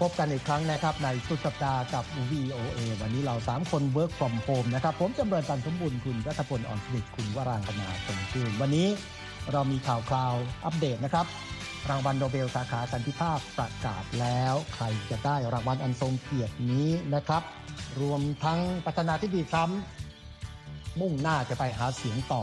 พบกันอีกครั้งนะครับในสุดสัปดาห์กับ VOA วันนี้เรา 3 คน Work from Home นะครับ ผมจำเริญตันสมบุญคุณรัฐพลอ่อนสนิทคุณวรางกนาสมชื่น วันนี้เรามีข่าวคราวอัปเดตนะครับ รางวัลโนเบลสาขาสันติภาพประกาศแล้ว ใครจะได้รางวัลอันทรงเกียรตินี้นะครับ รวมทั้งประธานาธิบดีทรัมป์มุ่งหน้าจะไปหาเสียงต่อ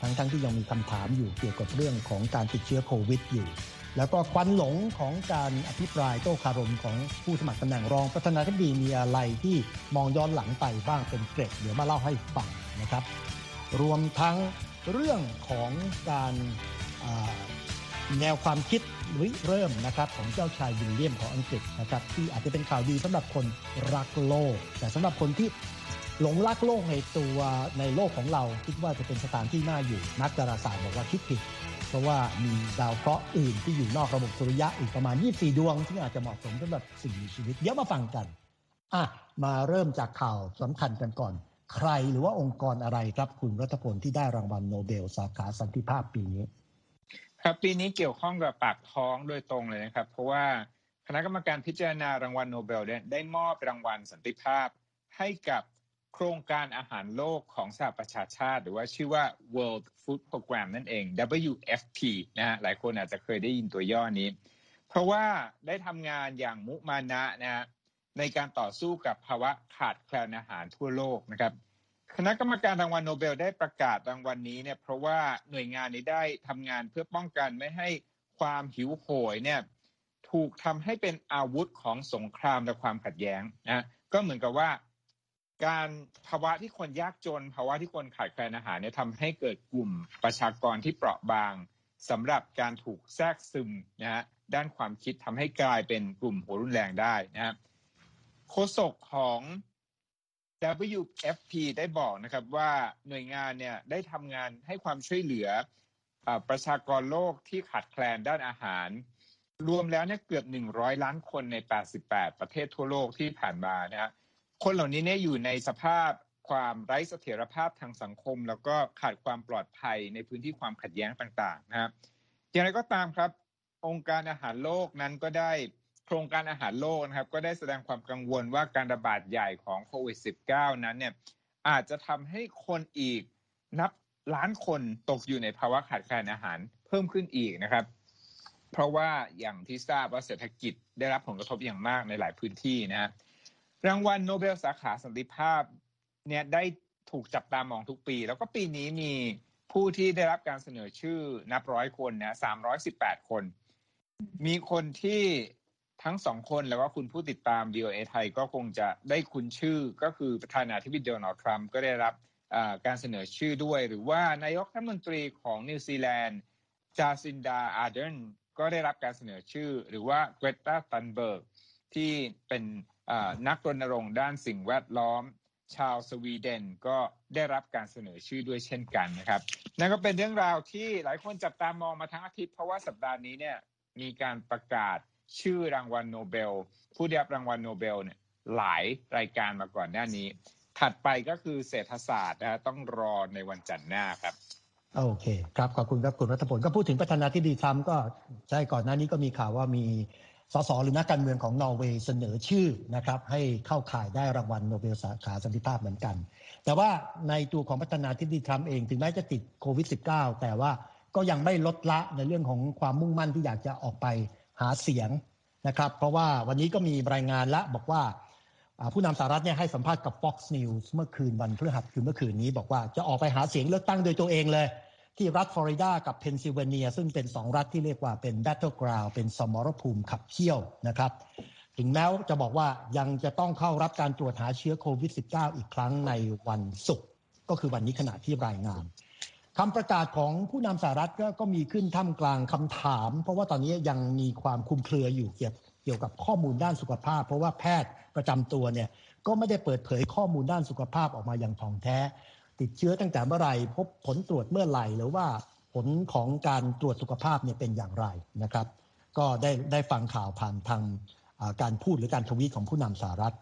ทั้งทั้งที่ยังมีคำถามอยู่เกี่ยวกับเรื่องของการติดเชื้อโควิดอยู่ แล้วก็ควันหลงของการอภิปรายโต้คารมของผู้สมัครตำแหน่งรองประธานาธิบดีมีอะไรที่มองย้อนหลังไปบ้างเป็นเกร็ดเดี๋ยวมาเล่าให้ฟังนะครับ รวมทั้งเรื่องของการแนวความคิดริเริ่มนะครับของเจ้าชายวิลเลียมของอังกฤษนะครับที่อาจจะเป็นข่าวดีสำหรับคนรักโลก แต่สำหรับคนที่หลงรักโลกในตัวในโลกของเรา คิดว่าจะเป็นสถานที่น่าอยู่นักดาราศาสตร์บอกว่าคิดผิด เพราะว่ามีดาวเคราะห์อื่นที่อยู่นอกระบบสุริยะอีกประมาณ 24 ดวง ที่อาจจะเหมาะสมสำหรับสิ่งมีชีวิต เดี๋ยวมาฟังกัน อะ มาเริ่มจากข่าวสำคัญกันก่อน ใครหรือว่าองค์กรอะไรครับคุณรัฐพลที่ได้รางวัลโนเบลสาขาสันติภาพปีนี้ ครับปีนี้เกี่ยวข้องกับปากท้องโดยตรงเลยนะครับ เพราะว่าคณะกรรมการพิจารณารางวัลโนเบลได้มอบรางวัลสันติภาพให้กับ โครงการอาหารโลกของสหประชาชาติ หรือว่าชื่อว่า World Food Program นั่นเอง WFP นะฮะหลายคนอาจจะเคยได้ยินตัวย่อนี้ เพราะว่าได้ทำงานอย่างมุมานะนะฮะในการต่อสู้กับภาวะขาดแคลนอาหารทั่วโลกนะครับ คณะกรรมการรางวัลโนเบลได้ประกาศรางวัลนนี้เนี่ยเพราะว่าหน่วยงานนี้ได้ทำงานเพื่อป้องกันไม่ให้ความหิวโหยเนี่ยถูกทำให้เป็นอาวุธของสงครามและความขัดแย้งนะก็เหมือนกับว่า การภาวะที่คนยากจน ภาวะที่คนขาดแคลนอาหารเนี่ยทำให้เกิดกลุ่มประชากรที่เปราะบางสำหรับการถูกแทรกซึมนะฮะด้านความคิดทำให้กลายเป็นกลุ่มหัวรุนแรงได้นะฮะโฆษกของ WFP ได้บอกนะครับว่าหน่วยงานเนี่ยได้ทำงานให้ความช่วยเหลือประชากรโลกที่ขาดแคลนด้านอาหาร รวมแล้วเนี่ยเกือบ 100 ล้านคนใน 88 ประเทศทั่วโลกที่ผ่านมานะฮะ คนเหล่านี้เนี่ยอยู่ในสภาพความไร้เสถียรภาพทางสังคม แล้วก็ขาดความปลอดภัยในพื้นที่ความขัดแย้งต่างๆนะครับอย่างไรก็ตามครับ องค์การอาหารโลกนั้นก็ได้โครงการอาหารโลกนะครับ ก็ได้แสดงความกังวลว่าการระบาดใหญ่ของโควิด -19 นั้นเนี่ยอาจจะทำให้คนอีกนับล้านคนตกอยู่ในภาวะขาดแคลนอาหารเพิ่มขึ้นอีกนะครับ เพราะว่าอย่างที่ทราบว่าเศรษฐกิจได้รับผลกระทบอย่างมากในหลายพื้นที่นะฮะ รางวัลโนเบลสาขาสันติภาพเนี่ยได้ถูกจับตามองทุกปี แล้วก็ปีนี้มีผู้ที่ได้รับการเสนอชื่อนับร้อยคนนะสามร้อยสิบแปดคน มีคนที่ทั้งสองคนแล้วก็คุณผู้ติดตาม VOA ไทยก็คงจะได้คุ้นชื่อก็คือประธานาธิบดีโดนัลด์ทรัมป์ก็ได้รับการเสนอชื่อด้วย หรือว่านายกรัฐมนตรีของนิวซีแลนด์จาซินดาอาร์เดนก็ได้รับการเสนอชื่อ หรือว่าเกรตาตันเบิร์กที่เป็น นักรณรงค์ด้านสิ่งแวดล้อม ชาวสวีเดนก็ได้รับการเสนอชื่อด้วยเช่นกันนะครับ นั่นก็เป็นเรื่องราวที่หลายคนจับตามองมาทั้งอาทิตย์เพราะว่าสัปดาห์นี้เนี่ยมีการประกาศชื่อรางวัลโนเบล ผู้ได้รับรางวัลโนเบลเนี่ยหลายรายการมาก่อนหน้านี้ ถัดไปก็คือเศรษฐศาสตร์นะต้องรอในวันจันทร์หน้าครับโอเคครับขอบคุณครับคุณรัฐพลก็พูดถึงประธานาธิบดีทรัมป์ก็ใช่ก่อนหน้านี้ก็มีข่าวว่ามี สสหรือนักการเมืองของนอร์เวย์เสนอชื่อนะครับให้เข้าข่ายได้รางวัลโนเบลสาขาสันติภาพเหมือนกัน แต่ว่าในตัวของประธานาธิบดีทรัมเองถึงแม้จะติดโควิด -19 แต่ว่าก็ยังไม่ลดละในเรื่องของความมุ่งมั่นที่อยากจะออกไปหาเสียงนะครับเพราะว่าวันนี้ก็มีรายงานและบอกว่าผู้นำสหรัฐเนี่ยให้สัมภาษณ์กับ Fox News เมื่อคืนวันพฤหัสคือเมื่อคืนนี้บอกว่าจะออกไปหาเสียงเลือกตั้งโดยตัวเองเลย ที่รัฐฟลอริดากับเพนซิลเวเนีย ซึ่งเป็นสองรัฐที่เรียกว่าเป็น battleground เป็นสมรภูมิขับเคี่ยวนะครับ ถึงแม้จะบอกว่ายังจะต้องเข้ารับการตรวจหาเชื้อโควิด -19 อีกครั้งในวันศุกร์ก็คือวันนี้ขณะที่รายงานคำประกาศของผู้นำสหรัฐก็มีขึ้นท่ามกลางคำถาม เพราะว่าตอนนี้ยังมีความคุมเครืออยู่เกี่ยวเกี่ยวกับข้อมูลด้านสุขภาพ เพราะว่าแพทย์ประจำตัวเนี่ยก็ไม่ได้เปิดเผยข้อมูลด้านสุขภาพออกมาอย่างท่องแท้ ติดเชื้อตั้งแต่เมื่อไหร่พบผลตรวจเมื่อไหร่ หรือว่าผลของการตรวจสุขภาพเนี่ยเป็นอย่างไรนะครับ ก็ได้ได้ฟังข่าวผ่านทางการพูดหรือการทวีตของผู้นำสหรัฐ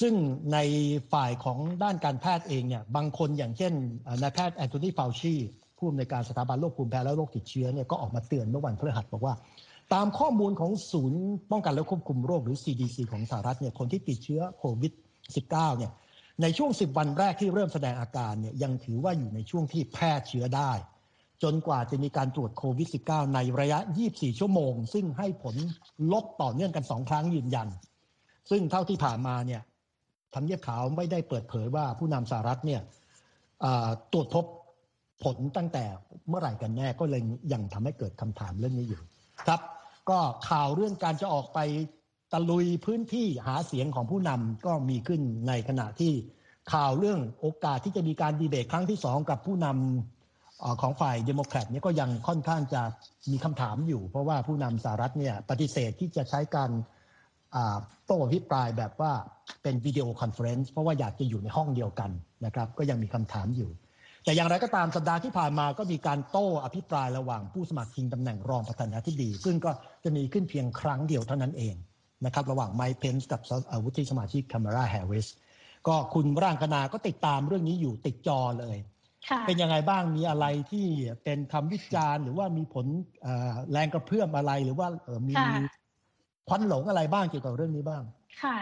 ซึ่งในฝ่ายของด้านการแพทย์เองเนี่ยบางคนอย่างเช่นนายแพทย์แอนโทนีฟาวชีผู้อำนวยการสถาบันโรคภูมิแพ้และโรคติดเชื้อเนี่ยก็ออกมาเตือนเมื่อวันพฤหัสบอกว่า ตามข้อมูลของศูนย์ป้องกันและควบคุมโรคหรือ CDC ของสหรัฐเนี่ยคนที่ติดเชื้อโควิด -19 เนี่ย ในช่วง 10 วันแรกที่เริ่มแสดงอาการเนี่ยยังถือว่าอยู่ในช่วงที่แพร่เชื้อได้ จนกว่าจะมีการตรวจโควิด -19 ในระยะ 24 ชั่วโมง ซึ่งให้ผลลบต่อเนื่องกัน 2 ครั้งยืนยัน ซึ่งเท่าที่ผ่านมาเนี่ยทำเนียบขาวไม่ได้เปิดเผยว่าผู้นำสหรัฐเนี่ยตรวจพบผลตั้งแต่เมื่อไหร่กันแน่ก็เลยยังทำให้เกิดคำถามเรื่องนี้อยู่ครับ ก็ข่าวเรื่องการจะออกไป ตะลุยพื้นที่หาเสียงของผู้นำก็มีขึ้นในขณะที่ข่าวเรื่องโอกาสที่จะมีการดีเบตครั้งที่สองกับผู้นำของฝ่ายเดโมแครตเนี่ยก็ยังค่อนข้างจะมีคำถามอยู่ เพราะว่าผู้นำสหรัฐเนี่ยปฏิเสธที่จะใช้การโต้อภิปรายแบบว่าเป็น video conference เพราะว่าอยากจะอยู่ในห้องเดียวกันนะครับ ก็ยังมีคำถามอยู่ แต่อย่างไรก็ตามสัปดาห์ที่ผ่านมาก็มีการโต้อภิปรายระหว่างผู้สมัครชิงตำแหน่งรองประธานาธิบดี ซึ่งก็จะมีขึ้นเพียงครั้งเดียวเท่านั้นเอง นะครับระหว่างไมค์เพนส์กับวุฒิสมาชิกคามาลาแฮร์ริสก็คุณร่างคณาก็ติดตามเรื่องนี้อยู่ติดจอเลย เป็นยังไงบ้างมีอะไรที่เป็นคำวิจารณ์หรือว่ามีผลแรงกระเพื่อมอะไรหรือว่ามีควันหลงอะไรบ้างเกี่ยวกับเรื่องนี้บ้างค่ะ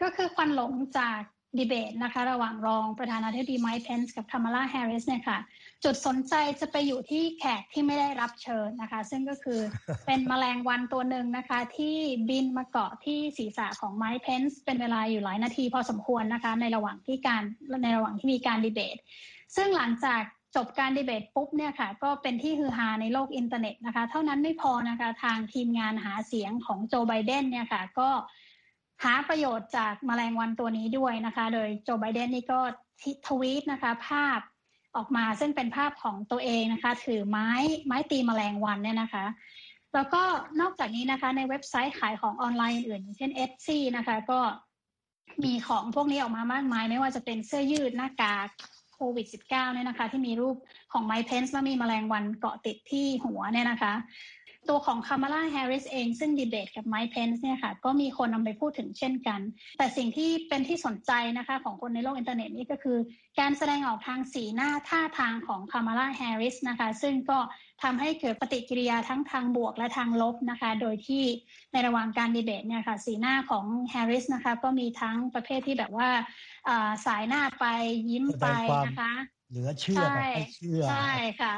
ก็คือควันหลงจาก ดีเบตนะคะ ระหว่างรองประธานาธิบดีไมค์เพนส์กับคามาลาแฮร์ริสเนี่ยค่ะ จุดสนใจจะไปอยู่ที่แขกที่ไม่ได้รับเชิญนะคะ ซึ่งก็คือเป็นแมลงวันตัวหนึ่งนะคะ ที่บินมาเกาะที่ศีรษะของไมค์เพนส์เป็นเวลาอยู่หลายนาทีพอสมควรนะคะ ในระหว่างที่การในระหว่างที่มีการดีเบต ซึ่งหลังจากจบการดีเบตปุ๊บเนี่ยค่ะ ก็เป็นที่ฮือฮาในโลกอินเทอร์เน็ตนะคะ เท่านั้นไม่พอนะคะทางทีมงานหาเสียงของโจไบเดนเนี่ยค่ะก็ หาประโยชน์จากมแมลงวันตัวนี้ด้วยนะคะ โดยโจไบเดนนี่ก็ทวีตนะคะ ภาพออกมาซึ่งเป็นภาพของตัวเองนะคะ ถือไม้ไม้ตีมแมลงวันเนี่ยนะคะ แล้วก็นอกจากนี้นะคะ ในเว็บไซต์ขายของออนไลน์อื่นเช่น Etsy นะคะ ก็มีของพวกนี้ออกมามากมาย ไม่ว่าจะเป็นเสื้อยืดหน้ากากโควิด -19 เนี่ยนะคะ ที่มีรูปของไมค์เพนส์และมีแมลงวันเกาะติดที่หัวเนี่ยนะคะ ตัวของคามาลาแฮร์ริสเอง ซึ่งดีเบตกับไมค์เพนส์เนี่ยค่ะก็มีคนนำไปพูดถึงเช่นกัน แต่สิ่งที่เป็นที่สนใจนะคะของคนในโลกอินเทอร์เน็ตนี่ก็คือ การแสดงออกทางสีหน้าท่าทางของคามาลาแฮร์ริสนะคะซึ่งก็ทำให้เกิดปฏิกิริยาทั้งทางบวกและทางลบนะคะ โดยที่ในระหว่างการดีเบตเนี่ยค่ะสีหน้าของแฮร์ริสนะคะก็มีทั้งประเภทที่แบบว่าสายหน้าไปยิ้มไปนะคะเหลือเชื่อไม่เชื่อใช่ค่ะ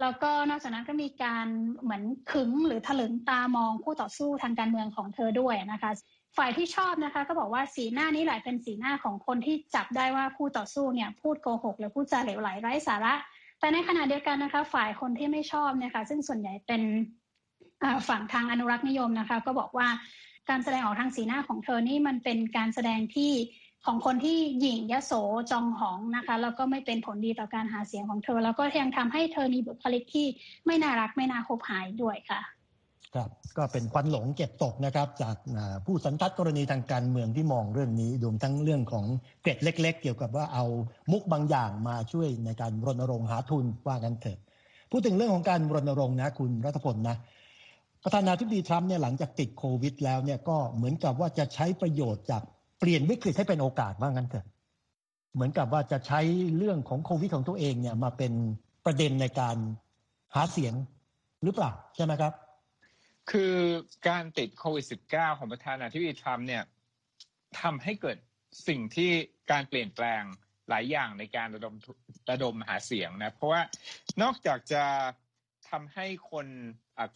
แล้วก็นอกจากนั้นก็มีการเหมือนขึงหรือถลึงตามองคู่ต่อสู้ทางการเมืองของเธอด้วยนะคะฝ่ายที่ชอบนะคะก็บอกว่าสีหน้านี้หละเป็นสีหน้าของคนที่จับได้ว่าคู่ต่อสู้เนี่ยพูดโกหกหรือพูดจาเหลวไหลไร้สาระ แต่ในขณะเดียวกันนะคะ ฝ่ายคนที่ไม่ชอบนะคะซึ่งส่วนใหญ่เป็นฝั่งทางอนุรักษ์นิยมนะคะ ก็บอกว่าการแสดงออกทางสีหน้าของเธอนี่มันเป็นการแสดงที่ ของคนที่หยิ่งยโสจองหองนะคะ แล้วก็ไม่เป็นผลดีต่อการหาเสียงของเธอ แล้วก็ยังทำให้เธอมีบุคลิกที่ไม่น่ารักไม่น่าคบหายด้วยค่ะ ครับก็เป็นควันหลงเก็บตกนะครับ จากผู้สันทัดกรณีทางการเมืองที่มองเรื่องนี้รวมทั้งเรื่องของเกร็ดเล็ก ๆ เกี่ยวกับว่าเอามุกบางอย่างมาช่วยในการรณรงค์หาทุนว่ากันเถอะพูดถึงเรื่องของการรณรงค์นะคุณรัฐพลนะประธานาธิบดีทรัมป์เนี่ยหลังจากติดโควิด แล้วเนี่ยก็เหมือนกับว่าจะใช้ประโยชน์จาก เปลี่ยนวิกฤตให้เป็นโอกาสว่างั้นเถอะเหมือนกับว่าจะใช้เรื่องของโควิดของตัวเองเนี่ยมาเป็นประเด็นในการหาเสียงหรือเปล่าใช่ไหมครับ คือการติดโควิด -19 ของประธานาธิบดีทรัมป์เนี่ยทำให้เกิดสิ่งที่การเปลี่ยนแปลงหลายอย่างในการระดมระดมหาเสียงนะ เพราะว่านอกจากจะทำให้คน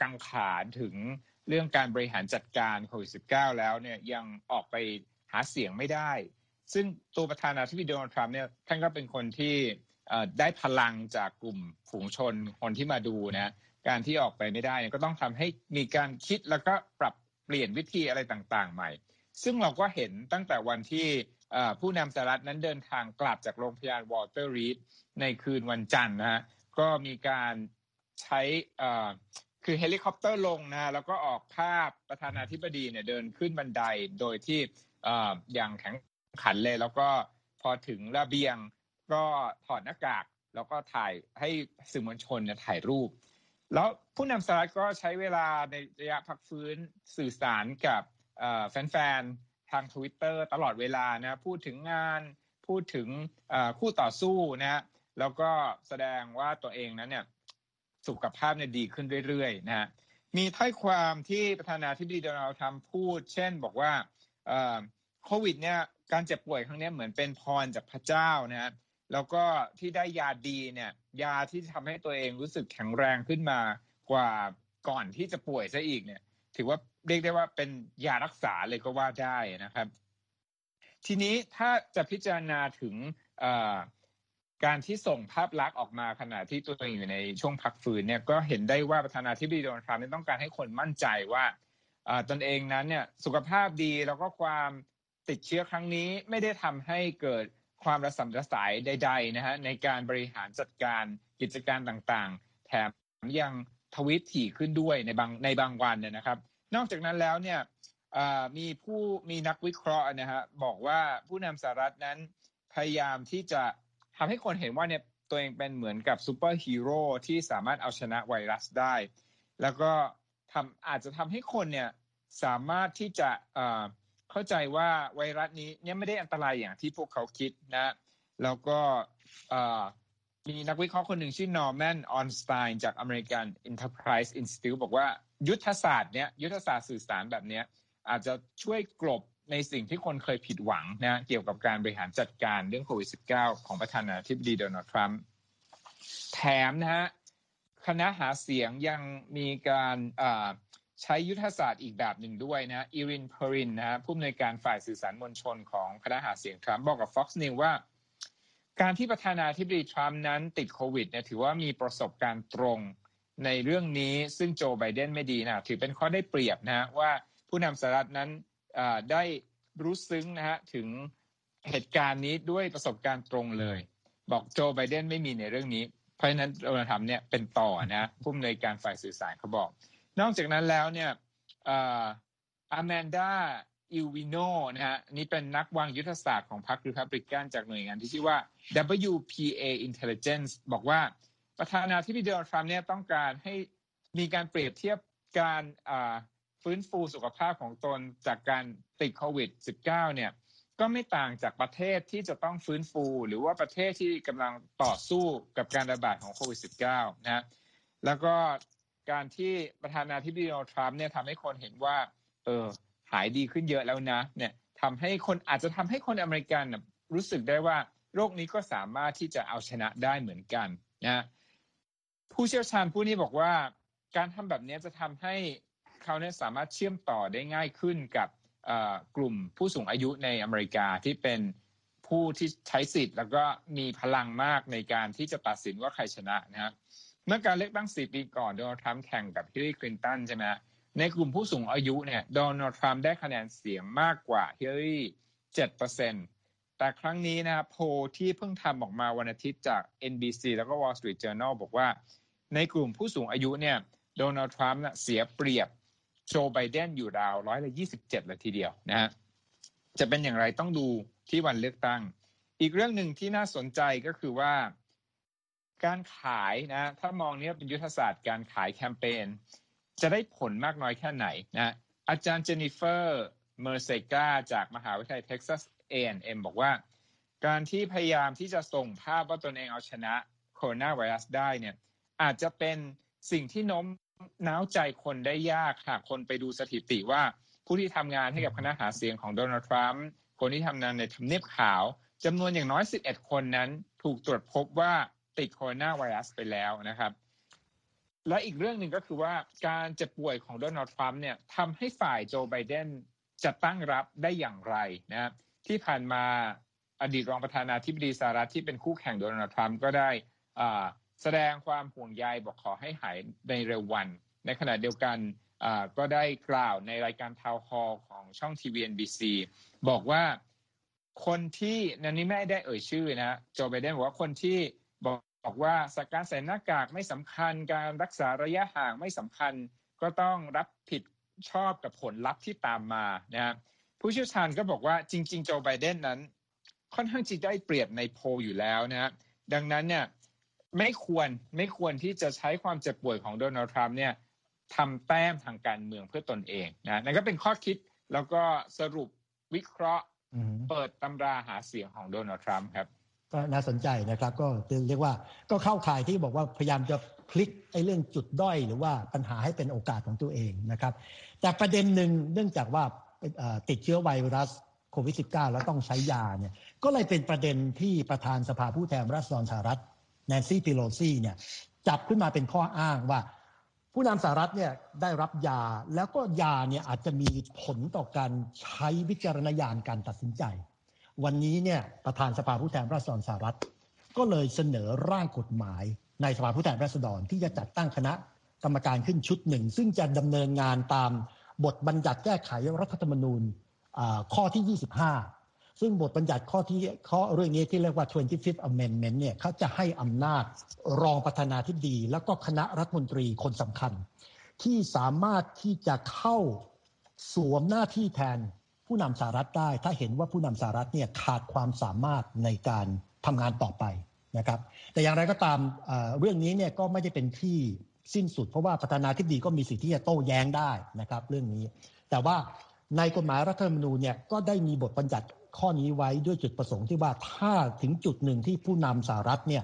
กังขาถึงเรื่องการบริหารจัดการโควิด -19 แล้วเนี่ยยังออกไป หาเสียงไม่ได้ ซึ่งตัวประธานาธิบดีโดนัลด์ทรัมป์เนี่ยท่านก็เป็นคนที่ได้พลังจากกลุ่มฝูงชนคนที่มาดูนะการที่ออกไปไม่ได้ก็ต้องทำให้มีการคิดแล้วก็ปรับเปลี่ยนวิธีอะไรต่างๆ ใหม่ ซึ่งเราก็เห็นตั้งแต่วันที่ผู้นำสหรัฐนั้นเดินทางกลับจากโรงพยาบาลวอลเตอร์รีดในคืนวันจันทร์นะฮะก็มีการใช้คือเฮลิคอปเตอร์ลงนะแล้วก็ออกภาพประธานาธิบดีเนี่ยเดินขึ้นบันไดโดยที่ อย่างแข็งขันเลย แล้วก็พอถึงระเบียงก็ถอดหน้ากาก แล้วก็ถ่ายให้สื่อมวลชนถ่ายรูป แล้วผู้นำสหรัฐก็ใช้เวลาในระยะพักฟื้นสื่อสารกับแฟนๆ ทางทวิตเตอร์ตลอดเวลานะพูดถึงงานพูดถึงคู่ต่อสู้นะแล้วก็แสดงว่าตัวเองนั้นเนี่ยสุขภาพเนี่ยดีขึ้นเรื่อยๆนะฮะมีถ้อยความที่ประธานาธิบดีโดนัลด์ทรัมป์พูด เช่นบอกว่า โควิดเนี่ยการเจ็บป่วยครั้งนี้เหมือนเป็นพรจากพระเจ้านะฮะแล้วก็ที่ได้ยาดีเนี่ยยาที่ทำให้ตัวเองรู้สึกแข็งแรงขึ้นมากว่าก่อนที่จะป่วยซะอีกเนี่ย ถือว่าเรียกได้ว่าเป็นยารักษาเลยก็ว่าได้นะครับ ทีนี้ถ้าจะพิจารณาถึงการที่ส่งภาพลักษณ์ออกมาขณะที่ตัวเองอยู่ในช่วงพักฟื้นเนี่ยก็เห็นได้ว่าประธานาธิบดีโดนัลด์ทรัมป์ต้องการให้คนมั่นใจว่า ตนเองนั้นเนี่ยสุขภาพดีแล้วก็ความติดเชื้อครั้งนี้ไม่ได้ทำให้เกิดความระสำระสายใดๆนะฮะในการบริหารจัดการกิจการต่างๆ แถมยังทวีตถี่ขึ้นด้วยในบางในบางวันเนี่ยนะครับ นอกจากนั้นแล้วเนี่ยมีผู้มีนักวิเคราะห์นะฮะบอกว่าผู้นำสหรัฐนั้นพยายามที่จะทำให้คนเห็นว่าเนี่ยตัวเองเป็นเหมือนกับซูเปอร์ฮีโร่ที่สามารถเอาชนะไวรัสได้ แล้วก็ ทำอาจจะทำให้คนเนี่ยสามารถที่จะเข้าใจว่าไวรัสนี้เนี่ยไม่ได้อันตรายอย่างที่พวกเขาคิดนะแล้วก็มีนักวิเคราะห์คนหนึ่งชื่อนอร์แมนออนสไตน์จาก American Enterprise Institute บอกว่ายุทธศาสตร์เนี้ยยุทธศาสตร์สื่อสารแบบนี้อาจจะช่วยกลบในสิ่งที่คนเคยผิดหวังนะเกี่ยวกับการบริหารจัดการเรื่องโควิด -19 ของประธานาธิบดีโดนัลด์ทรัมป์แถมนะฮะ คณะหาเสียงยังมีการใช้ยุทธศาสตร์อีกแบบหนึ่งด้วยนะอีรินเพรินนะฮะผู้อำนวยการฝ่ายสื่อสารมวลชนของคณะหาเสียงทรัมป์บอกกับ Fox News ว่า การที่ประธานาธิบดีทรัมป์นั้นติดโควิดเนี่ยถือว่ามีประสบการณ์ตรงในเรื่องนี้ซึ่งโจไบเดนไม่ดีนะถือเป็นข้อได้เปรียบนะว่าผู้นำสหรัฐนั้นได้รู้ซึ้งนะฮะถึงเหตุการณ์นี้ด้วยประสบการณ์ตรงเลย บอกโจไบเดนไม่มีในเรื่องนี้ เพราะฉะนั้นเราทำเนี่ยเป็นต่อนะผู้อำนวยการฝ่ายสื่อสารเขาบอก นอกจากนั้นแล้วเนี่ยอาแมนดาอิลวิโนนะฮะนี่เป็นนักวางยุทธศาสตร์ของพรรครีพับลิกันจากหน่วยงานที่ชื่อว่า WPA Intelligence บอกว่าประธานาธิบดีโดนัลด์ทรัมป์เนี่ยต้องการให้มีการเปรียบเทียบการฟื้นฟูสุขภาพของตนจากการติดโควิด -19 เนี่ย ก็ไม่ต่างจากประเทศที่จะต้องฟื้นฟู หรือว่าประเทศที่กำลังต่อสู้กับการระบาดของโควิด -19 นะแล้วก็การที่ประธานาธิบดีโดนัลด์ทรัมป์เนี่ยทำให้คนเห็นว่า เออหายดีขึ้นเยอะแล้วนะเนี่ยทำให้คนอาจจะทำให้คนอเมริกันรู้สึกได้ว่าโรคนี้ก็สามารถที่จะเอาชนะได้เหมือนกันนะผู้เชี่ยวชาญผู้นี้บอกว่า การทำแบบนี้จะทำให้เขาเนี่ยสามารถเชื่อมต่อได้ง่ายขึ้นกับ กลุ่มผู้สูงอายุในอเมริกาที่เป็นผู้ที่ใช้สิทธิ์ แล้วก็มีพลังมากในการที่จะตัดสินว่าใครชนะนะครับเมื่อการเลือกตั้งสี่ปีก่อนโดนัลด์ทรัมป์แข่งกับฮิลลารีคลินตันใช่ไหมในกลุ่มผู้สูงอายุเนี่ยโดนัลด์ทรัมป์ได้คะแนนเสียงมากกว่าฮิลลารีเจ็ดเปอร์เซ็นต์แต่ครั้งนี้นะโพที่เพิ่งทำออกมาวันอาทิตย์จาก NBC แล้วก็ Wall Street Journal บอกว่า ในกลุ่มผู้สูงอายุเนี่ยโดนัลด์ทรัมป์เสียเปรียบ โจไบเดนอยู่ราวร้อยละยี่สิบเจ็ดเลยทีเดียวนะฮะจะเป็นอย่างไรต้องดูที่วันเลือกตั้ง อีกเรื่องหนึ่งที่น่าสนใจก็คือว่าการขายนะถ้ามองนี้เป็นยุทธศาสตร์การขายแคมเปญจะได้ผลมากน้อยแค่ไหนนะอาจารย์เจนนิเฟอร์เมอร์เซกาจากมหาวิทยาลัยเท็กซัส A&M บอกว่า การที่พยายามที่จะส่งภาพว่าตนเองเอาชนะโคโรนาไวรัสได้เนี่ยอาจจะเป็นสิ่งที่โน้ม น้าวใจคนได้ยากหากคนไปดูสถิติว่าผู้ที่ทำงานให้กับคณะหาเสียงของโดนัลด์ทรัมป์คนที่ทำงานในทำเนียบขาวจำนวนอย่างน้อย 11 คนนั้น ถูกตรวจพบว่าติดโคโรนาไวรัสไปแล้วนะครับและอีกเรื่องหนึ่งก็คือว่าการเจ็บป่วยของโดนัลด์ทรัมป์เนี่ยทำให้ฝ่ายโจไบเดนจะตั้งรับได้อย่างไรนะที่ผ่านมาอดีตรองประธานาธิบดีสหรัฐที่เป็นคู่แข่งโดนัลด์ทรัมป์ก็ได้ แสดงความห่วงใยบอกขอให้หายในเร็ววัน ในขณะเดียวกันก็ได้กล่าวในรายการทาวฮอลของช่องทีวี NBC บอกว่าคนที่นันนี้ไม่ได้เอ่ยชื่อนะโจไบเดนบอกว่าคนที่บอกบอกว่าสการใส่หน้ากากไม่สำคัญ การรักษาระยะห่างไม่สำคัญ ก็ต้องรับผิดชอบกับผลลัพธ์ที่ตามมานะผู้เชี่ยวชาญก็บอกว่าจริง ๆ โจไบเดนนั้น ค่อนข้างจะได้เปรียบในโพอยู่แล้วนะดังนั้นเนี่ย ไม่ควรไม่ควรที่จะใช้ความเจ็บป่วยของโดนัลด์ทรัมป์เนี่ยทำแต้มทางการเมืองเพื่อตนเองนะนั่นก็เป็นข้อคิดแล้วก็สรุปวิเคราะห์เปิดตำราหาเสียงของโดนัลด์ทรัมป์ครับ ก็น่าสนใจนะครับ ก็เรียกว่าก็เข้าข่ายที่บอกว่าพยายามจะพลิกไอ้เรื่องจุดด้อยหรือว่าปัญหาให้เป็นโอกาสของตัวเองนะครับ แต่ประเด็นหนึ่งเนื่องจากว่าติดเชื้อไวรัสโควิด -19 แล้วต้องใช้ยาเนี่ยก็เลยเป็นประเด็นที่ประธานสภาผู้แทนราษฎรสหรัฐ แนนซี่ปิโลซี่เนี่ยจับขึ้นมาเป็นข้ออ้างว่า ผู้นำสหรัฐเนี่ยได้รับยาแล้วก็ยาเนี่ยอาจจะมีผลต่อการใช้วิจารณญาณการตัดสินใจ วันนี้เนี่ยประธานสภาผู้แทนราษฎรสหรัฐ ก็เลยเสนอร่างกฎหมายในสภาผู้แทนราษฎรที่จะจัดตั้งคณะกรรมการขึ้นชุดหนึ่ง ซึ่งจะดำเนินงานตามบทบัญญัติแก้ไขรัฐธรรมนูญข้อที่ 25 ซึ่งบทบัญญัติข้อที่ข้อเรื่องนี้ที่เรียกว่า 25th Amendment เนี่ยเขาจะให้อำนาจรองประธานาธิบดี แล้วก็คณะรัฐมนตรีคนสำคัญ ที่สามารถที่จะเข้าสวมหน้าที่แทนผู้นำสหรัฐได้ ถ้าเห็นว่าผู้นำสหรัฐเนี่ยขาดความสามารถในการทำงานต่อไปนะครับ แต่อย่างไรก็ตามเรื่องนี้เนี่ยก็ไม่ได้เป็นที่สิ้นสุด เพราะว่าประธานาธิบดีก็มีสิทธิ์ที่จะโต้แย้งได้นะครับ เรื่องนี้ แต่ว่าในกฎหมายรัฐธรรมนูญเนี่ยก็ได้มีบทบัญญัติ ข้อนี้ไว้ด้วยจุดประสงค์ที่ว่าถ้าถึงจุดหนึ่งที่ผู้นำสหรัฐเนี่ย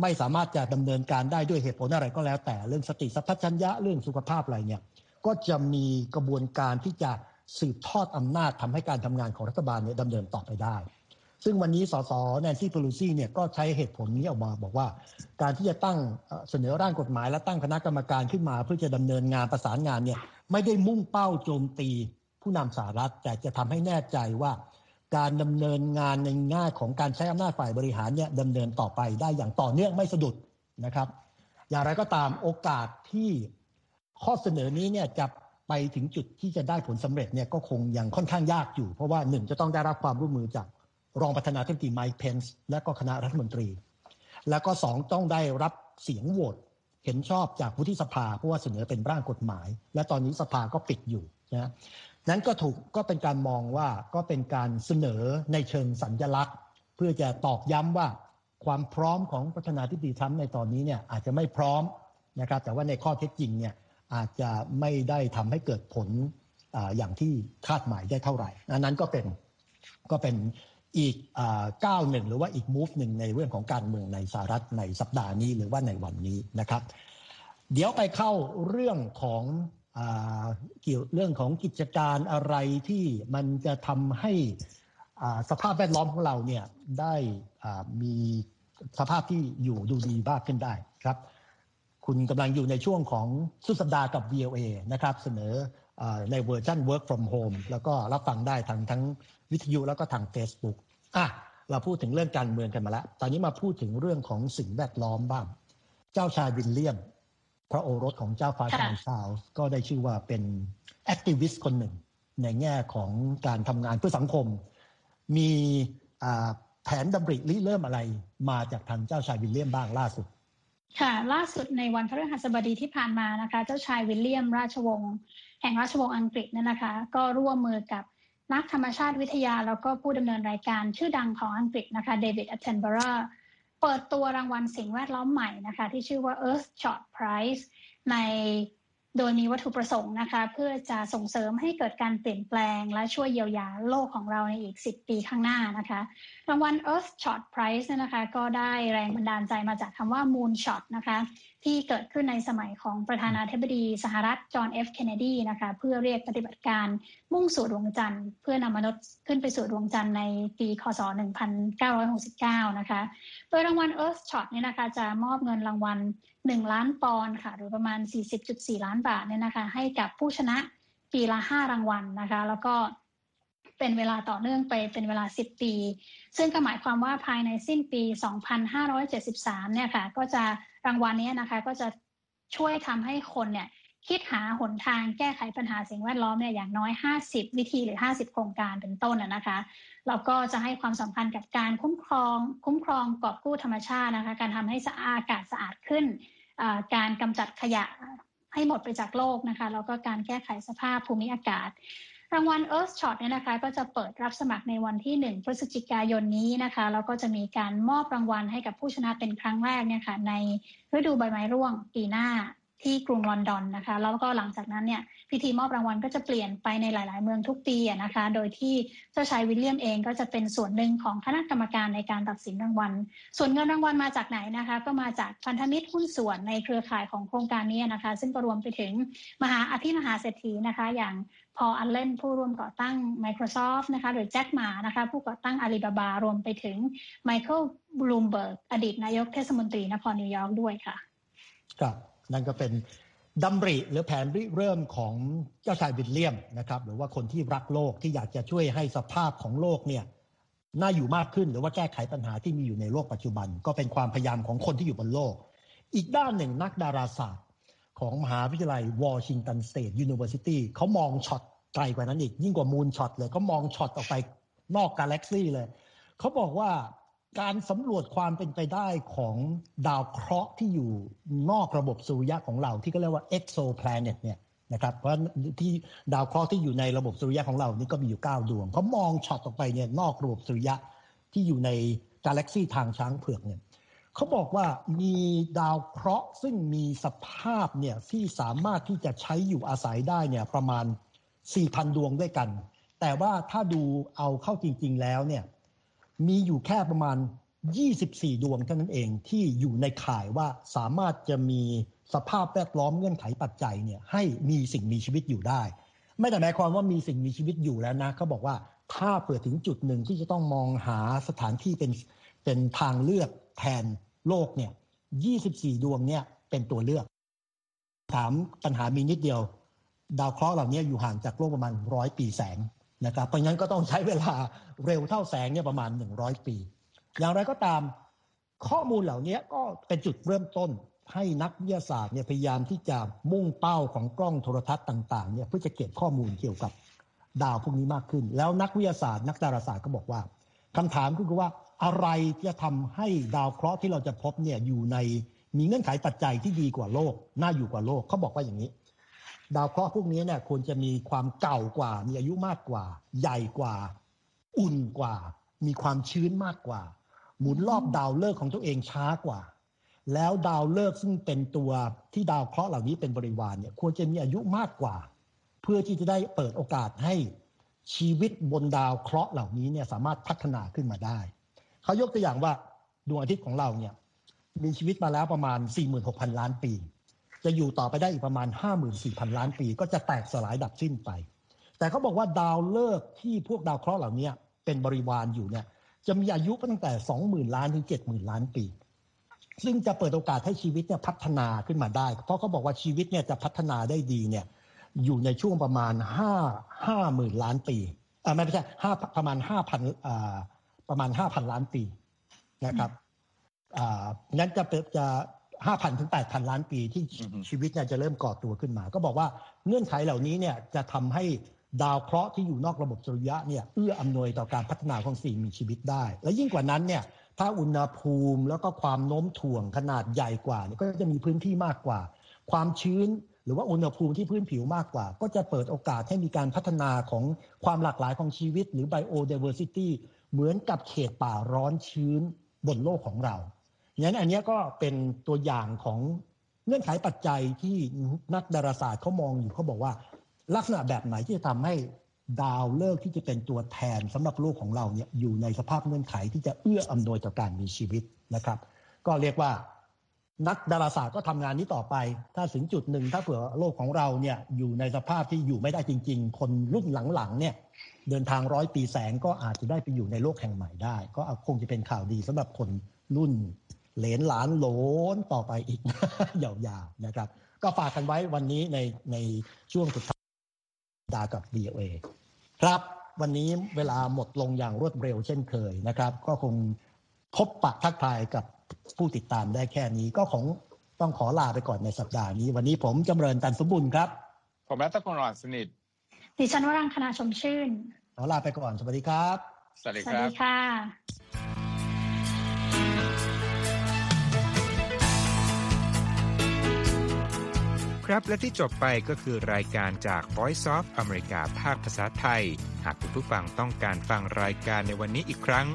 ไม่สามารถจะดำเนินการได้ด้วยเหตุผลอะไรก็แล้ว แต่เรื่องสติสัพพัญญะเรื่องสุขภาพอะไรเนี่ยก็จะมีกระบวนการที่จะสืบทอดอำนาจทำให้การทำงานของรัฐบาลเนี่ยดำเนินต่อไปได้ ซึ่งวันนี้สสแนนซี่เพลูซี่เนี่ยก็ใช้เหตุผลนี้ออกมาบอกว่า การที่จะตั้งเสนอร่างกฎหมาย และตั้งคณะกรรมการขึ้นมา เพื่อจะดำเนินงานประสานงานเนี่ยไม่ได้มุ่งเป้าโจมตีผู้นำสหรัฐแต่จะทำให้แน่ใจว่า การดำเนินงานในง่าของการใช้อำนาจฝ่ายบริหารเนี่ยดำเนินต่อไปได้อย่างต่อเนื่องไม่สะดุดนะครับ อย่างไรก็ตามโอกาสที่ข้อเสนอนี้เนี่ยจะไปถึงจุดที่จะได้ผลสำเร็จเนี่ยก็คงยังค่อนข้างยากอยู่ เพราะว่าหนึ่งจะต้องได้รับความร่วมมือจากรองประธานาธิบดีไมค์เพนส์และก็คณะรัฐมนตรี แล้วก็สองต้องได้รับเสียงโหวตเห็นชอบจากวุฒิสภาเพราะว่าเสนอเป็นร่างกฎหมาย และตอนนี้สภาก็ปิดอยู่นะ นั้นก็ถูกก็เป็นการมองว่าก็เป็นการเสนอในเชิงสัญญลักษณ์ เพื่อจะตอกย้ำว่าความพร้อมของประธานาธิบดีทรัมป์ในตอนนี้เนี่ยอาจจะไม่พร้อมนะครับ แต่ว่าในข้อเท็จจริงเนี่ยอาจจะไม่ได้ทำให้เกิดผลออย่างที่คาดหมายได้เท่าไหร่อันนั้นก็เป็นก็เป็นอีกก้าวหนึ่งหรือว่าอีกมูฟหนึ่งในเรื่องของการเมืองในสหรัฐในสัปดาห์นี้หรือว่าในวันนี้นะครับ เดี๋ยวไปเข้าเรื่องของ เกี่ยวเรื่องของกิจการอะไรที่มันจะทำให้สภาพแวดล้อมของเราเนี่ยได้มีสภาพที่อยู่ดูดีบ้าขึ้นได้ครับ คุณกำลังอยู่ในช่วงของสุดสัปดาห์กับ VOA นะครับเสนอในเวอร์ชัน work from home แล้วก็รับฟังได้ทางทั้งวิทยุแล้วก็ทาง Facebook อะเราพูดถึงเรื่องการเมืองกันมาแล้ว ตอนนี้มาพูดถึงเรื่องของสิ่งแวดล้อมบ้าง เจ้าชายวิลเลียม พระโอรสของเจ้าฟ้าชายชาร์ลส์ ก็ได้ชื่อว่าเป็น activist คนหนึ่ง ในแง่ของการทำงานเพื่อสังคม มีแผนดำริริเริ่มอะไรมาจากทางเจ้าชายวิลเลียมบ้างล่าสุด ค่ะล่าสุดในวันพฤหัสบดีที่ผ่านมานะคะ เจ้าชายวิลเลียมราชวงศ์แห่งราชวงศ์อังกฤษเนี่ยนะคะ ก็ร่วมมือกับนักธรรมชาติวิทยา แล้วก็ผู้ดำเนินรายการชื่อดังของอังกฤษนะคะเดวิดอัตเทนเบอร์ เปิดตัวรางวัลสิ่งแวดล้อมใหม่นะคะ ที่ชื่อว่า Earth Shot Prize ในโดยมีวัตถุประสงค์นะคะ เพื่อจะส่งเสริมให้เกิดการเปลี่ยนแปลง และช่วยเยียวยาโลกของเราในอีก 10 ปีข้างหน้านะคะ รางวัล Earth Shot Prize นะคะ ก็ได้แรงบันดาลใจมาจากคำว่า Moon Shot นะคะ ที่เกิดขึ้นในสมัยของประธานาธิบดีสหรัฐจอห์นเอฟเคนเนดีนะคะเพื่อเรียกปฏิบัติการมุ่งสู่ดวงจันทร์ เพื่อนำมนุษย์ขึ้นไปสู่ดวงจันทร์ในปีคศ 1969 นะคะ โดยรางวัล Earth Shot เนี่ยนะคะจะมอบเงินรางวัล 1 ล้านปอนด์ค่ะ หรือประมาณ 40.4 ล้านบาทเนี่ยนะคะให้กับผู้ชนะปีละ 5 รางวัลนะคะ แล้วก็เป็นเวลาต่อเนื่องไปเป็นเวลา 10 ปี ซึ่งก็หมายความว่าภายในสิ้นปี 2573 เนี่ยค่ะ ก็จะ รางวัลนี้นะคะ ก็จะช่วยทำให้คนเนี่ยคิดหาหนทางแก้ไขปัญหาสิ่งแวดล้อมเนี่ยอย่างน้อย 50 วิธีหรือ 50 โครงการเป็นต้นนะคะแล้วก็จะให้ความสำคัญกับการคุ้มครอง คุ้มครองกอบกู้ธรรมชาตินะคะ การทำให้สะอาดอากาศสะอาดขึ้น การกำจัดขยะให้หมดไปจากโลกนะคะแล้วก็การแก้ไขสภาพภูมิอากาศ รางวัล Earth Shot เนี่ยนะคะก็จะเปิดรับสมัครในวันที่ 1 พฤศจิกายนนี้นะคะแล้วก็จะมีการมอบรางวัลให้กับผู้ชนะเป็นครั้งแรกเนี่ยค่ะในฤดูใบไม้ร่วงปีหน้าที่กรุงลอนดอนนะคะ แล้วก็หลังจากนั้นเนี่ยพิธีมอบรางวัลก็จะเปลี่ยนไปในหลาย ๆ เมืองทุกปีนะคะ โดยที่เจ้าชายวิลเลียมเองก็จะเป็นส่วนหนึ่งของคณะกรรมการในการตัดสินรางวัล ส่วนเงินรางวัลมาจากไหนนะคะ ก็มาจากพันธมิตรหุ้นส่วนในเครือข่ายของโครงการนี้นะคะ ซึ่งก็รวมไปถึงมหาอภิมหาเศรษฐีนะคะ อย่าง พอลอัลเลนผู้ร่วมก่อตั้ง Microsoft นะคะหรือแจ็คหมานะคะผู้ก่อตั้งอาลีบาบารวมไปถึงไมเคิลบลูมเบิร์กอดีตนายกเทศมนตรีนครนิวยอร์กด้วยค่ะ ครับนั่นก็เป็นดำริหรือแผนริเริ่มของเจ้าชายวิลเลียมนะครับหรือว่าคนที่รักโลกที่อยากจะช่วยให้สภาพของโลกเนี่ยน่าอยู่มากขึ้นหรือว่าแก้ไขปัญหาที่มีอยู่ในโลกปัจจุบัน ก็เป็นความพยายามของคนที่อยู่บนโลก อีกด้านหนึ่งนักดาราศาสตร์ ของมหาวิทยาลัย Washington State University เขามองช็อตไกลกว่านั้นอีก ยิ่งกว่า moonshot เลยเขามองช็อตออกไปนอกกาแล็กซี่เลยเขาบอกว่าการสำรวจความเป็นไปได้ของดาวเคราะห์ที่อยู่นอกระบบสุริยะของเราที่ก็เรียกว่า exoplanet เนี่ยนะครับเพราะที่ดาวเคราะห์ที่อยู่ในระบบสุริยะของเรานี่ก็มีอยู่ 9 ดวงเขามองช็อตออกไปเนี่ยนอกระบบสุริยะที่อยู่ในกาแล็กซี่ทางช้างเผือกเนี่ย เขาบอกว่ามีดาวเคราะห์ซึ่งมีสภาพเนี่ยที่สามารถที่จะใช้อยู่อาศัยได้เนี่ยประมาณ 4,000 ดวงด้วยกัน แต่ว่าถ้าดูเอาเข้าจริง ๆ แล้วเนี่ยมีอยู่แค่ประมาณ 24 ดวงเท่านั้นเองที่อยู่ในข่ายว่าสามารถจะมีสภาพแวดล้อมเงื่อนไขปัจจัยเนี่ยให้มีสิ่งมีชีวิตอยู่ได้ ไม่แต่หมายความว่ามีสิ่งมีชีวิตอยู่แล้วนะเขาบอกว่าถ้าเปิดถึงจุดหนึ่งที่จะต้องมองหาสถานที่เป็นเป็นทางเลือก แทนโลกเนี่ย24 ดวงเนี่ยเป็นตัวเลือก ถามปัญหามีนิดเดียว ดาวเคราะห์เหล่านี้อยู่ห่างจากโลกประมาณร้อยปีแสงนะครับเพราะงั้นก็ต้องใช้เวลาเร็วเท่าแสงเนี่ยประมาณ 100 ปี อย่างไรก็ตามข้อมูลเหล่านี้ก็เป็นจุดเริ่มต้นให้นักวิทยาศาสตร์เนี่ยพยายามที่จะมุ่งเป้าของกล้องโทรทัศน์ต่างๆเนี่ยเพื่อจะเก็บข้อมูลเกี่ยวกับดาวพวกนี้มากขึ้น แล้วนักวิทยาศาสตร์ นักดาราศาสตร์ก็บอกว่าคำถามก็คือว่า อะไรจะทำให้ดาวเคราะห์ที่เราจะพบเนี่ยอยู่ในมีเงื่อนไขปัจจัยที่ดีกว่าโลก น่าอยู่กว่าโลกเขาบอกว่าอย่างนี้ ดาวเคราะห์พวกนี้เนี่ยควรจะมีความเก่ากว่า มีอายุมากกว่า ใหญ่กว่า อุ่นกว่า มีความชื้นมากกว่า หมุนรอบดาวฤกษ์ของตัวเองช้ากว่า แล้วดาวฤกษ์ซึ่งเป็นตัวที่ดาวเคราะห์เหล่านี้เป็นบริวารเนี่ยควรจะมีอายุมากกว่า เพื่อที่จะได้เปิดโอกาสให้ชีวิตบนดาวเคราะห์เหล่านี้เนี่ยสามารถพัฒนาขึ้นมาได้ เขายกตัวอย่างว่าดวงอาทิตย์ของเราเนี่ยมีชีวิตมาแล้วประมาณ 46,000 ล้านปี จะอยู่ต่อไปได้อีกประมาณ 54,000 ล้านปี ก็จะแตกสลายดับสิ้นไป แต่เขาบอกว่าดาวฤกษ์ที่พวกดาวเคราะห์เหล่านี้เป็นบริวารอยู่เนี่ยจะมีอายุตั้งแต่ 20,000 ล้านถึง 70,000 ล้านปี ซึ่งจะเปิดโอกาสให้ชีวิตเนี่ยพัฒนาขึ้นมาได้ เพราะเขาบอกว่าชีวิตเนี่ยจะพัฒนาได้ดีเนี่ยอยู่ในช่วงประมาณห้าห้าหมื่นล้านปีอ่าไม่ใช่ห้าประมาณห้าพันอ่า ประมาณห้าพันล้านปีนะครับอ่านั้นจะเป็นจะห้าพันถึงแปดพันล้านปีที่ชีวิตเนี่ยจะเริ่มก่อตัวขึ้นมา ก็บอกว่าเงื่อนไขเหล่านี้เนี่ยจะทำให้ดาวเคราะห์ที่อยู่นอกระบบสุริยะเนี่ยเอื้ออำนวยต่อการพัฒนาของสิ่งมีชีวิตได้ และยิ่งกว่านั้นเนี่ยถ้าอุณหภูมิแล้วก็ความโน้มถ่วงขนาดใหญ่กว่าเนี่ยก็จะมีพื้นที่มากกว่า ความชื้นหรือว่าอุณหภูมิที่พื้นผิวมากกว่า ก็จะเปิดโอกาสให้มีการพัฒนาของความหลากหลายของชีวิต หรือ biodiversity เหมือนกับเขตป่าร้อนชื้นบนโลกของเราอย่างนั้นอันนี้ก็เป็นตัวอย่างของเงื่อนไขปัจจัยที่นักดาราศาสตร์เขามองอยู่เขาบอกว่า ลักษณะแบบไหนที่จะทำให้ดาวเลิกที่จะเป็นตัวแทนสำหรับโลกของเราเนี่ยอยู่ในสภาพเงื่อนไขที่จะเอื้ออำนวยต่อการมีชีวิตนะครับ ก็เรียกว่านักดาราศาสตร์ก็ทำงานนี้ต่อไป ถ้าถึงจุดหนึ่งถ้าเผื่อโลกของเราเนี่ยอยู่ในสภาพที่อยู่ไม่ได้จริง ๆ คนรุ่นหลังๆเนี่ย เดินทางร้อยปีแสงก็อาจจะได้ไปอยู่ในโลกแห่งใหม่ได้ ก็คงจะเป็นข่าวดีสำหรับคนรุ่นเหลนหลานโหลนต่อไปอีก ยาวๆนะครับ ก็ฝากกันไว้วันนี้ในในช่วงสุดท้ายดากับ VOA ครับวันนี้เวลาหมดลงอย่างรวดเร็วเช่นเคยนะครับ ก็คงพบปะทักทายกับผู้ติดตามได้แค่นี้ก็ของต้องขอลาไปก่อนในสัปดาห์นี้ วันนี้ผมจำเริญตันสมบุญครับ ผมรัตพงศ์หลอดสนิท ดิฉันวรังคณาชมชื่นขอลาไปก่อน สวัสดีครับ สวัสดีสควัสรับดีค่ะครับและที่จบไปก็คือรายการจาก Voice of อเมริกาภาคภาษาไทย หากคุณผู้ฟังต้องการฟังรายการในวันนี้อีกครั้ง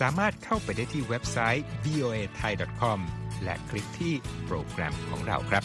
สามารถเข้าไปได้ที่เว็บไซต์ voa thai com และคลิกที่โปรแกรมของเราครับ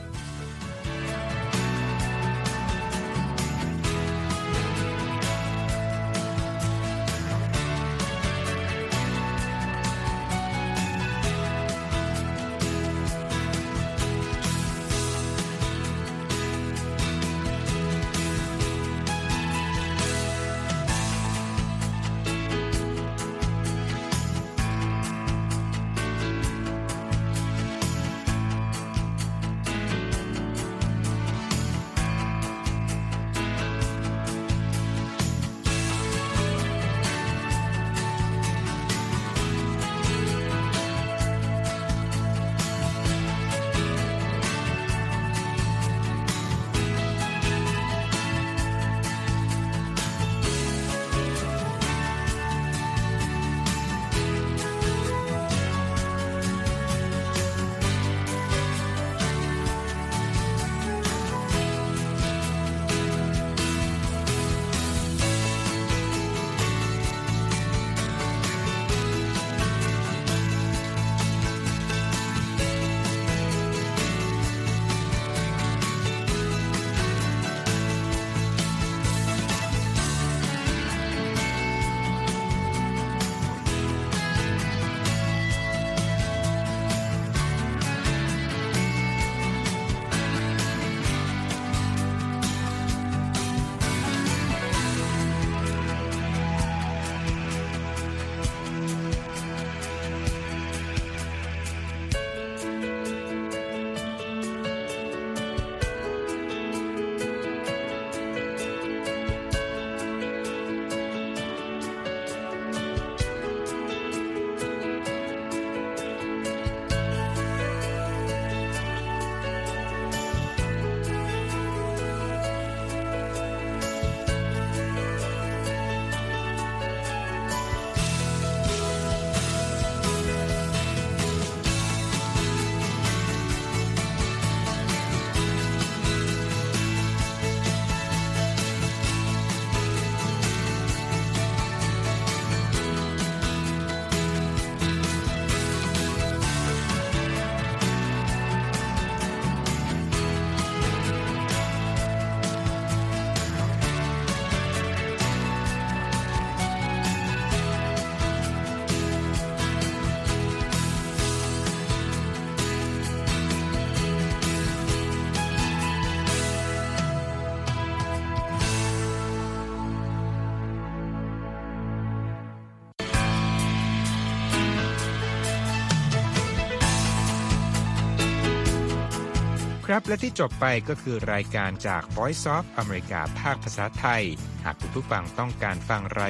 ครับ และที่จบไปก็คือรายการจาก Voice of America ภาคภาษาไทย หากคุณผู้ฟังต้องการฟังราย